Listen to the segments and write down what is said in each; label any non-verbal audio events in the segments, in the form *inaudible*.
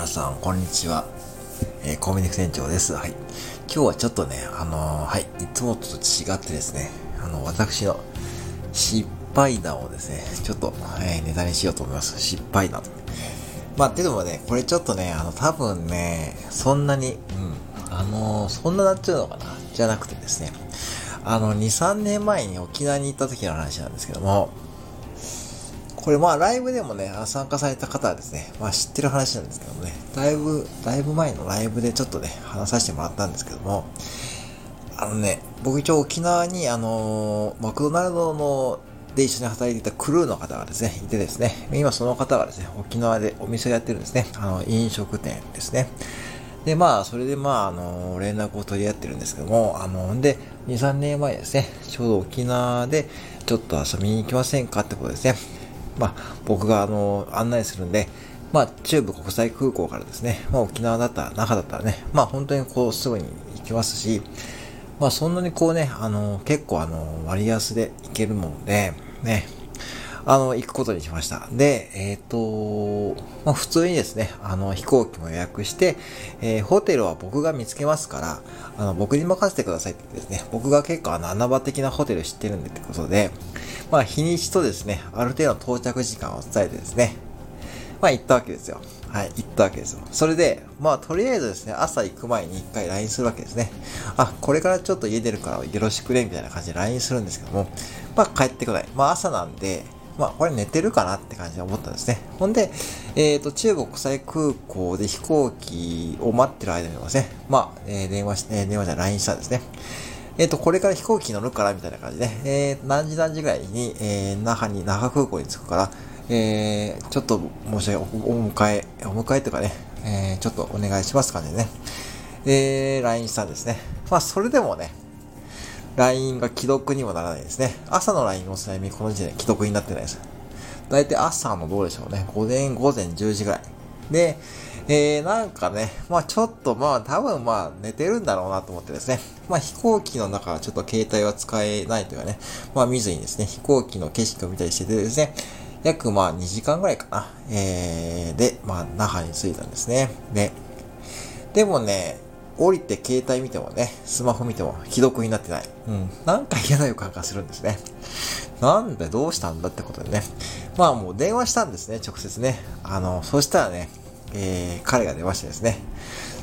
皆さん、こんにちは。えー、コンビニ店長です。はい。今日はちょっとね、あのー、はい、いつもと違ってですね、あの、私の失敗談をですね、ちょっと、えー、ネタにしようと思います。失敗談。まあ、でもね、これちょっとね、あの、多分ね、そんなに、うん、あのー、そんななっちゃうのかな？じゃなくてですね、あの、2、3年前に沖縄に行った時の話なんですけども、これまあライブでもね、参加された方はですね、まあ知ってる話なんですけどもね、だいぶ、だいぶ前のライブでちょっとね、話させてもらったんですけども、あのね、僕一応沖縄にあのマクドナルドので一緒に働いていたクルーの方がですね、いてですね、今その方がですね、沖縄でお店をやってるんですね、あの、飲食店ですね。で、まあ、それでまあ、あの、連絡を取り合ってるんですけども、あの、で、2、3年前ですね、ちょうど沖縄で、ちょっと遊びに行きませんかってことですね。まあ、僕があの、案内するんで、まあ、中部国際空港からですね、まあ、沖縄だったら、中だったらね、まあ、本当にこう、すぐに行きますし、まあ、そんなにこうね、あの、結構あの、割安で行けるもので、ね、あの、行くことにしました。で、えっ、ー、と、まあ、普通にですね、あの、飛行機も予約して、えー、ホテルは僕が見つけますから、あの、僕に任せてくださいってってですね、僕が結構あの、穴場的なホテル知ってるんでってことで、まあ、日にちとですね、ある程度到着時間を伝えてですね、まあ、行ったわけですよ。はい、行ったわけですよ。それで、まあ、とりあえずですね、朝行く前に一回 LINE するわけですね。あ、これからちょっと家出るからよろしくね、みたいな感じで LINE するんですけども、まあ、帰ってこない。まあ、朝なんで、まあ、これ寝てるかなって感じで思ったんですね。ほんで、えっ、ー、と、中国国際空港で飛行機を待ってる間にですね、まあ、えー、電話して、電話じゃ LINE したんですね。えっ、ー、と、これから飛行機乗るから、みたいな感じで、えー、何時何時ぐらいに、えー、那覇に、那覇空港に着くから、えー、ちょっと申し訳お、お迎え、お迎えとかね、えー、ちょっとお願いします感じでね、えー、LINE したんですね。まあ、それでもね、LINE が既読にもならないですね。朝の LINE のちなみにこの時点で既読になってないです。だいたい朝のどうでしょうね。午前、午前10時ぐらい。で、えー、なんかね、まあちょっとまあ多分まあ寝てるんだろうなと思ってですね、まあ飛行機の中はちょっと携帯は使えないというかね、まあ見ずにですね、飛行機の景色を見たりしててですね、約まあ2時間ぐらいかな、えー、で、まあ那覇に着いたんですね。で、でもね、降りて携帯見てもね、スマホ見ても既読になってない。うん。なんか嫌な予感がするんですね。なんでどうしたんだってことでね。まあもう電話したんですね、直接ね。あの、そしたらね、えー、彼が出ましてですね、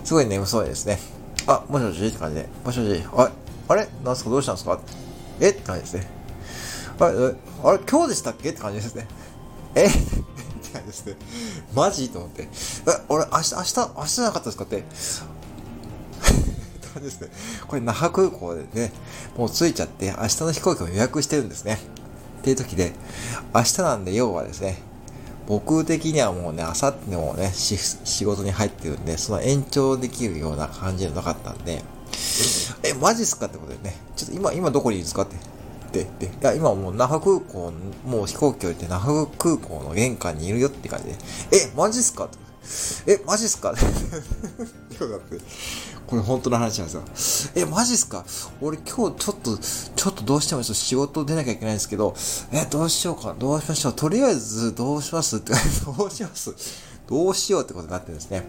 すごい眠そうですね。あ、もしもしって感じで、もしもし、ああれ？なんすか？どうしたんですか？え？って感じですね。あれ、あれ？今日でしたっけ？って感じですね。え？って感じですね。マジ？と思って。え、俺、明日、明日、明日じゃなかったですか？って。感じですね。これ、那覇空港でね、もう着いちゃって、明日の飛行機を予約してるんですね。っていう時で、明日なんで、要はですね、僕的にはもうね、あさってもね、仕事に入ってるんで、その延長できるような感じじゃなかったんで、え、マジっすかってことでね、ちょっと今、今どこにいるんですかって。で、で、いや、今もう那覇空港、もう飛行機降りて那覇空港の玄関にいるよって感じで、え、マジっすかって。え、マジっすかってこ *laughs* これ本当の話なんですよ。え、マジっすか？俺今日ちょっと、ちょっとどうしても仕事出なきゃいけないんですけど、え、どうしようか、どうしましょう？とりあえず、どうします？って、どうします？どうしようってことになってるんですね。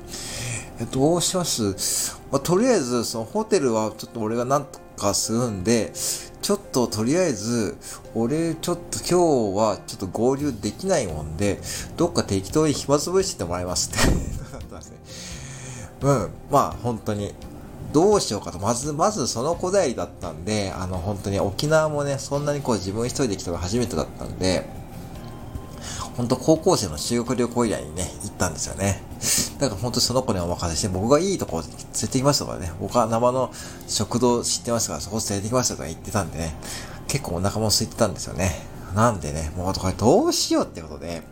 え、どうします？まあ、とりあえず、そのホテルはちょっと俺がなんとかするんで、ちょっととりあえず、俺ちょっと今日はちょっと合流できないもんで、どっか適当に暇つぶしててもらいますって。*laughs* うん。まあ本当に、どうしようかと。まず、まずその小平だったんで、あの本当に沖縄もね、そんなにこう自分一人で来たのが初めてだったんで、本当高校生の修学旅行以来にね、行ったんですよね。だから本当その子にお任せして、僕がいいとこ連れてきましたからね。僕は生の食堂知ってますから、そこ連れてきましたとか言ってたんでね。結構お腹も空いてたんですよね。なんでね、もうこれどうしようってことで。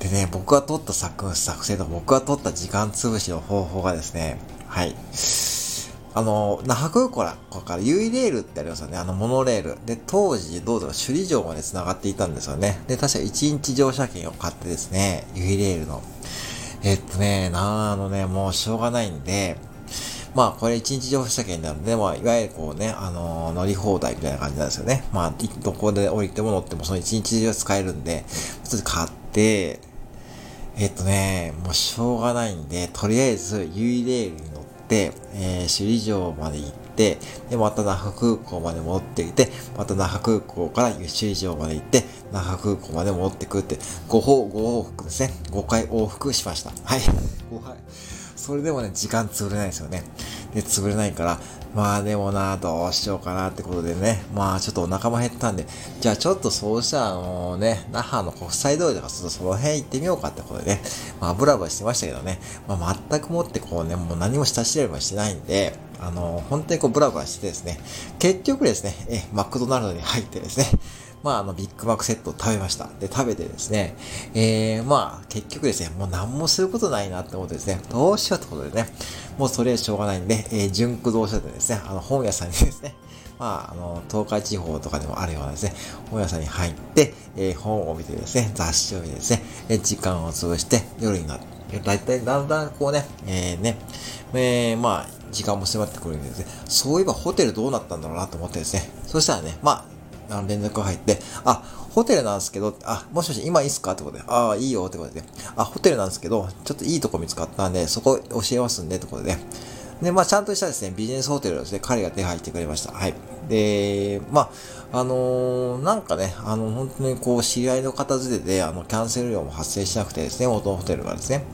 でね、僕が取った作作戦と僕が取った時間潰しの方法がですね、はい。あの、那覇空港からユイレールってありますよね。あのモノレール。で、当時、どうだろう、首里城まで繋がっていたんですよね。で、確か1日乗車券を買ってですね、ユイレールの。えっとね、なあのね、もうしょうがないんで、まあ、これ1日乗車券なので、まあ、いわゆるこうね、あのー、乗り放題みたいな感じなんですよね。まあ、どこで降りても乗ってもその1日中使えるんで、ちょっと買って、えっとね、もうしょうがないんで、とりあえず、ユイレールに、えー、首里城まで行って、で、また那覇空港まで戻ってきて、また那覇空港から首里城まで行って、那覇空港まで戻ってくって、5方、5往復ですね。5回往復しました。はい。5回。それでもね、時間潰れないですよね。で、潰れないから、まあでもな、どうしようかなってことでね、まあちょっとお腹も減ったんで、じゃあちょっとそうしたらあのね、那覇の国際通りとかちょっとその辺行ってみようかってことでね、まあブラブラしてましたけどね、まあ全くもってこうね、もう何も下調べもしてないんで、あの、本当にこうブラブラしてですね、結局ですね、え、マクドナルドに入ってですね、まあ、あの、ビッグマックセットを食べました。で、食べてですね、えー、まあ、結局ですね、もう何もすることないなって思ってですね、どうしようってことでね、もうそれはしょうがないんで、えー、純駆動車でですね、あの、本屋さんにですね、まあ、あの、東海地方とかでもあるようなですね、本屋さんに入って、えー、本を見てですね、雑誌を見てですね、え時間を潰して夜になって、だいたいだんだんこうね、えー、ね、えー、まあ、時間も迫ってくるんでですね、そういえばホテルどうなったんだろうなと思ってですね、そしたらね、まあ、あの連絡が入って、あ、ホテルなんですけど、あ、もしもし今いいっすかってことで、ああ、いいよってことで、あ、ホテルなんですけど、ちょっといいとこ見つかったんで、そこ教えますんでってことで、で、まあ、ちゃんとしたですね、ビジネスホテルをですね、彼が手入ってくれました。はい。で、まあ、あのー、なんかね、あの、本当にこう、知り合いの方連れで、あの、キャンセル料も発生しなくてですね、元のホテルがですね、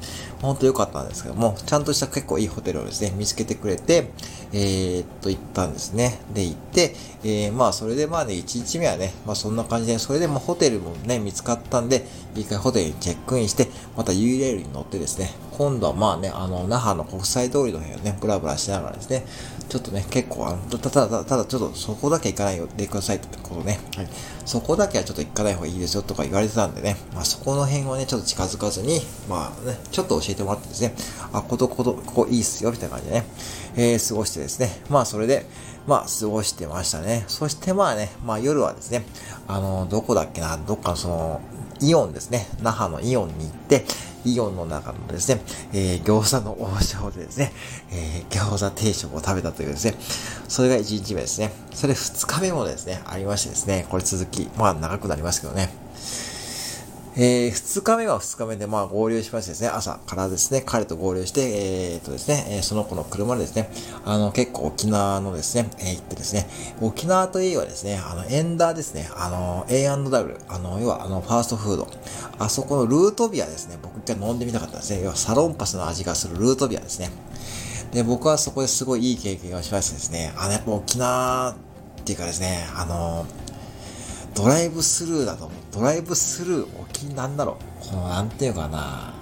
本当良かったんですけども、ちゃんとした結構いいホテルをですね、見つけてくれて、えー、っと、行ったんですね。で、行って、えー、まあ、それでまあね、1日目はね、まあ、そんな感じで、それでもホテルもね、見つかったんで、一回ホテルにチェックインして、また U レールに乗ってですね、今度はまあね、あの、那覇の国際通りの辺をね、ブラブラしながらですね、ちょっとね、結構、あの、ただ、ただ、ちょっとそこだけ行かないでくださいってことね、はい。そこだけはちょっと行かない方がいいですよとか言われてたんでね、まあそこの辺はね、ちょっと近づかずに、まあね、ちょっと教えてもらってですね、あ、ここ、ここ、ここいいっすよ、みたいな感じでね、えー、過ごしてですね、まあそれで、まあ過ごしてましたね。そしてまあね、まあ夜はですね、あの、どこだっけな、どっかのその、イオンですね、那覇のイオンに行って、イオンの中のですね、えー、餃子の王将でですね、えー、餃子定食を食べたというですね、それが1日目ですね。それ2日目もですね、ありましてですね、これ続き、まあ長くなりますけどね。えー、2日目は2日目で、まあ、合流しましてですね、朝からですね、彼と合流して、えー、っとですね、え、その子の車でですね、あの、結構沖縄のですね、えー、行ってですね、沖縄といえばですね、あの、エンダーですね、あの、A&W、あの、要は、あの、ファーストフード、あそこのルートビアですね、僕一回飲んでみたかったんですね、要はサロンパスの味がするルートビアですね。で、僕はそこですごいいい経験をしましてですね、あの、やっぱ沖縄っていうかですね、あの、ドライブスルーだと思う。ドライブスルー、沖、なんだろう。この、なんていうかな。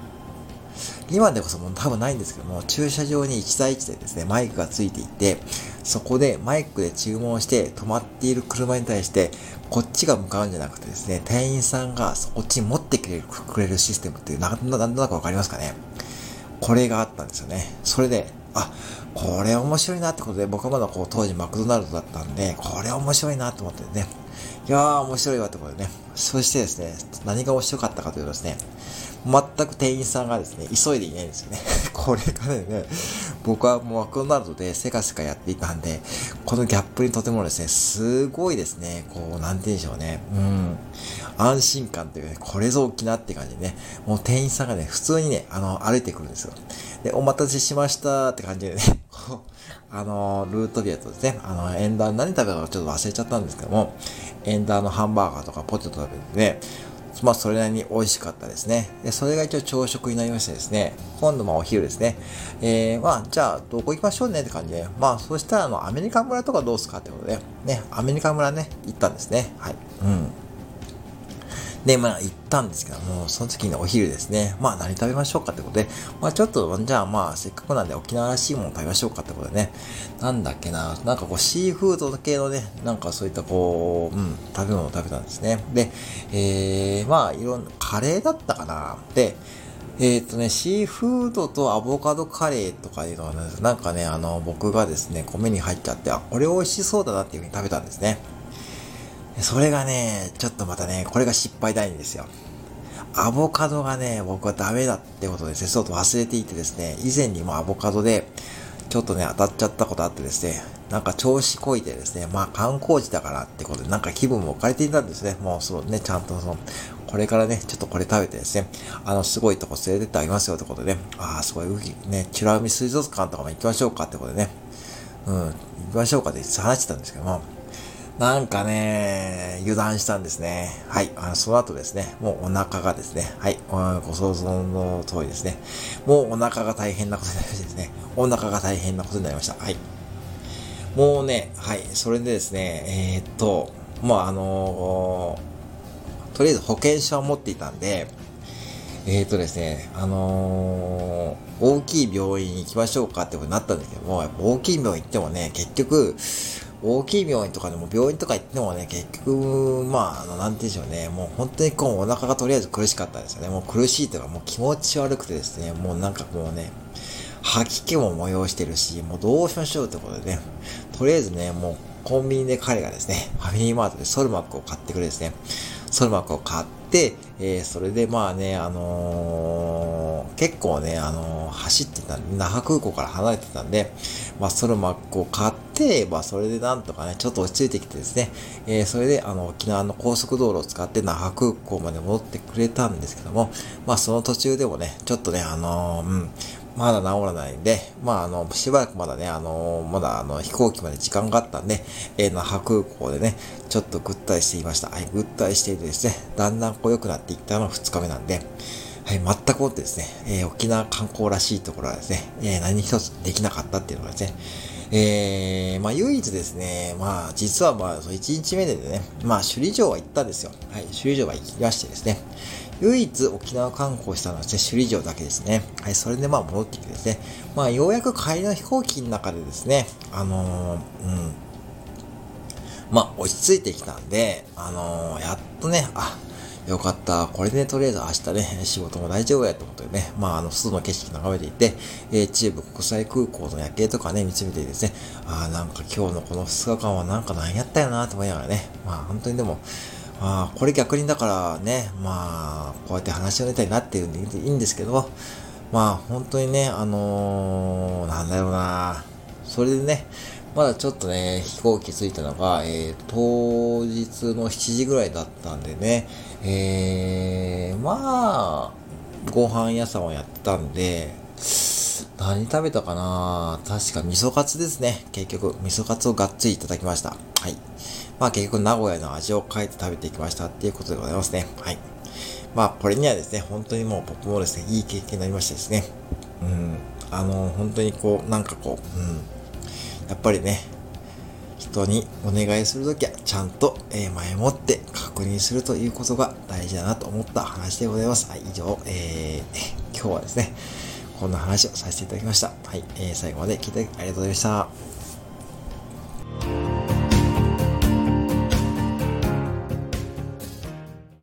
今でこそもう多分ないんですけども、駐車場に1対1でですね、マイクがついていて、そこでマイクで注文して止まっている車に対して、こっちが向かうんじゃなくてですね、店員さんがこっちに持ってくれるくれるシステムってな、なんとなくわかりますかねこれがあったんですよね。それで、あ、これ面白いなってことで、僕はまだこう当時マクドナルドだったんで、これ面白いなと思ってね、いやー、面白いわってことでね。そしてですね、何が面白かったかというとですね、全く店員さんがですね、急いでいないんですよね。*laughs* これがね、僕はもうマクドナルドでせかせかやっていたんで、このギャップにとてもですね、すごいですね、こう、なんて言うんでしょうね。うん。安心感というね、これぞ沖縄って感じでね、もう店員さんがね、普通にね、あの、歩いてくるんですよ。で、お待たせしましたって感じでね、*laughs* あの、ルートビアとですね、あの、エンダー何食べたかちょっと忘れちゃったんですけども、エンダーのハンバーガーとかポテト食べてね、まあ、それなりに美味しかったですね。で、それが一応朝食になりましてですね、今度まお昼ですね。えー、まあ、じゃあ、どこ行きましょうねって感じで、まあ、そしたら、あの、アメリカ村とかどうすかってことで、ね、アメリカ村ね、行ったんですね。はい。うん。で、まあ行ったんですけども、その時にお昼ですね、まあ何食べましょうかってことで、まあちょっと、じゃあまあせっかくなんで沖縄らしいもの食べましょうかってことでね、なんだっけな、なんかこうシーフード系のね、なんかそういったこう、うん、食べ物を食べたんですね。で、えー、まあいろんな、カレーだったかな。で、えっ、ー、とね、シーフードとアボカドカレーとかいうのは、ね、なんかね、あの、僕がですね、米に入っちゃって、あ、これ美味しそうだなっていうふうに食べたんですね。それがね、ちょっとまたね、これが失敗大んですよ。アボカドがね、僕はダメだってことでね、ちょっと忘れていてですね、以前にもアボカドで、ちょっとね、当たっちゃったことあってですね、なんか調子こいてですね、まあ観光地だからってことで、なんか気分も置かれていたんですね。もうそうね、ちゃんとその、これからね、ちょっとこれ食べてですね、あの、すごいとこ連れてってあげますよってことでね、ああ、すごい、ね、美ら海水族館とかも行きましょうかってことでね、うん、行きましょうかって話してたんですけども、なんかね、油断したんですね。はい。あの、その後ですね、もうお腹がですね、はい。ご想像の通りですね。もうお腹が大変なことになりましたですね。お腹が大変なことになりました。はい。もうね、はい。それでですね、えー、っと、まあ、あの、とりあえず保険証を持っていたんで、えー、っとですね、あのー、大きい病院行きましょうかってことになったんですけども、やっぱ大きい病院行ってもね、結局、大きい病院とかでも病院とか行ってもね、結局、まあ、あの、なんて言うんでしょうね、もう本当にこう、お腹がとりあえず苦しかったんですよね。もう苦しいというか、もう気持ち悪くてですね、もうなんかもうね、吐き気も催してるし、もうどうしましょうってことでね、とりあえずね、もうコンビニで彼がですね、*laughs* ファミリーマートでソルマックを買ってくれですね、ソルマックを買って、えー、それでまあね、あのー、結構ね、あのー、走ってたんで、那覇空港から離れてたんで、まあ、ソルマックを買って、てまあ、それでなんとかね、ちょっと落ち着いてきてですね、えー、それで、あの、沖縄の高速道路を使って那覇空港まで戻ってくれたんですけども、まあ、その途中でもね、ちょっとね、あのー、うん、まだ治らないんで、まあ、あの、しばらくまだね、あの、まだあの、飛行機まで時間があったんで、えー、那覇空港でね、ちょっとぐったりしていました。はい、ぐったりしていてですね、だんだんこう良くなっていったのが2日目なんで、はい、全くもってですね、えー、沖縄観光らしいところはですね、えー、何一つできなかったっていうのがですね、えー、まあ唯一ですね、まあ実はまあ1日目でね、まあ首里城は行ったんですよ。はい、首里城は行きましてですね、唯一沖縄観光したのはですね、首里城だけですね。はい、それでまあ戻ってきてですね、まあようやく帰りの飛行機の中でですね、あのー、うん、まあ落ち着いてきたんで、あのー、やっとね、あ、よかった。これで、ね、とりあえず明日ね、仕事も大丈夫やと思ってね、まあ、あの、外の景色眺めていて、えー、中部国際空港の夜景とかね、見つめてですね、ああ、なんか今日のこの2日間はなんか何やったよなと思いながらね、まあ、本当にでも、まあこれ逆にだからね、まあ、こうやって話をネタになっているんでいいんですけど、まあ、本当にね、あのー、なんだろうな、それでね、まだちょっとね、飛行機着いたのが、えー、当日の7時ぐらいだったんでね、えー、まあ、ご飯屋さんをやってたんで、何食べたかな？確か味噌カツですね。結局、味噌カツをがっつりいただきました。はい。まあ結局名古屋の味を変えて食べていきましたっていうことでございますね。はい。まあこれにはですね、本当にもう僕もですね、いい経験になりましてですね。うん。あの、本当にこう、なんかこう、うん。やっぱりね、人にお願いするときはちゃんと、前もって確認するということが大事だなと思った話でございます。はい、以上、えー、今日はですね、こんな話をさせていただきました。はい、えー、最後まで聞いてありがとうございました。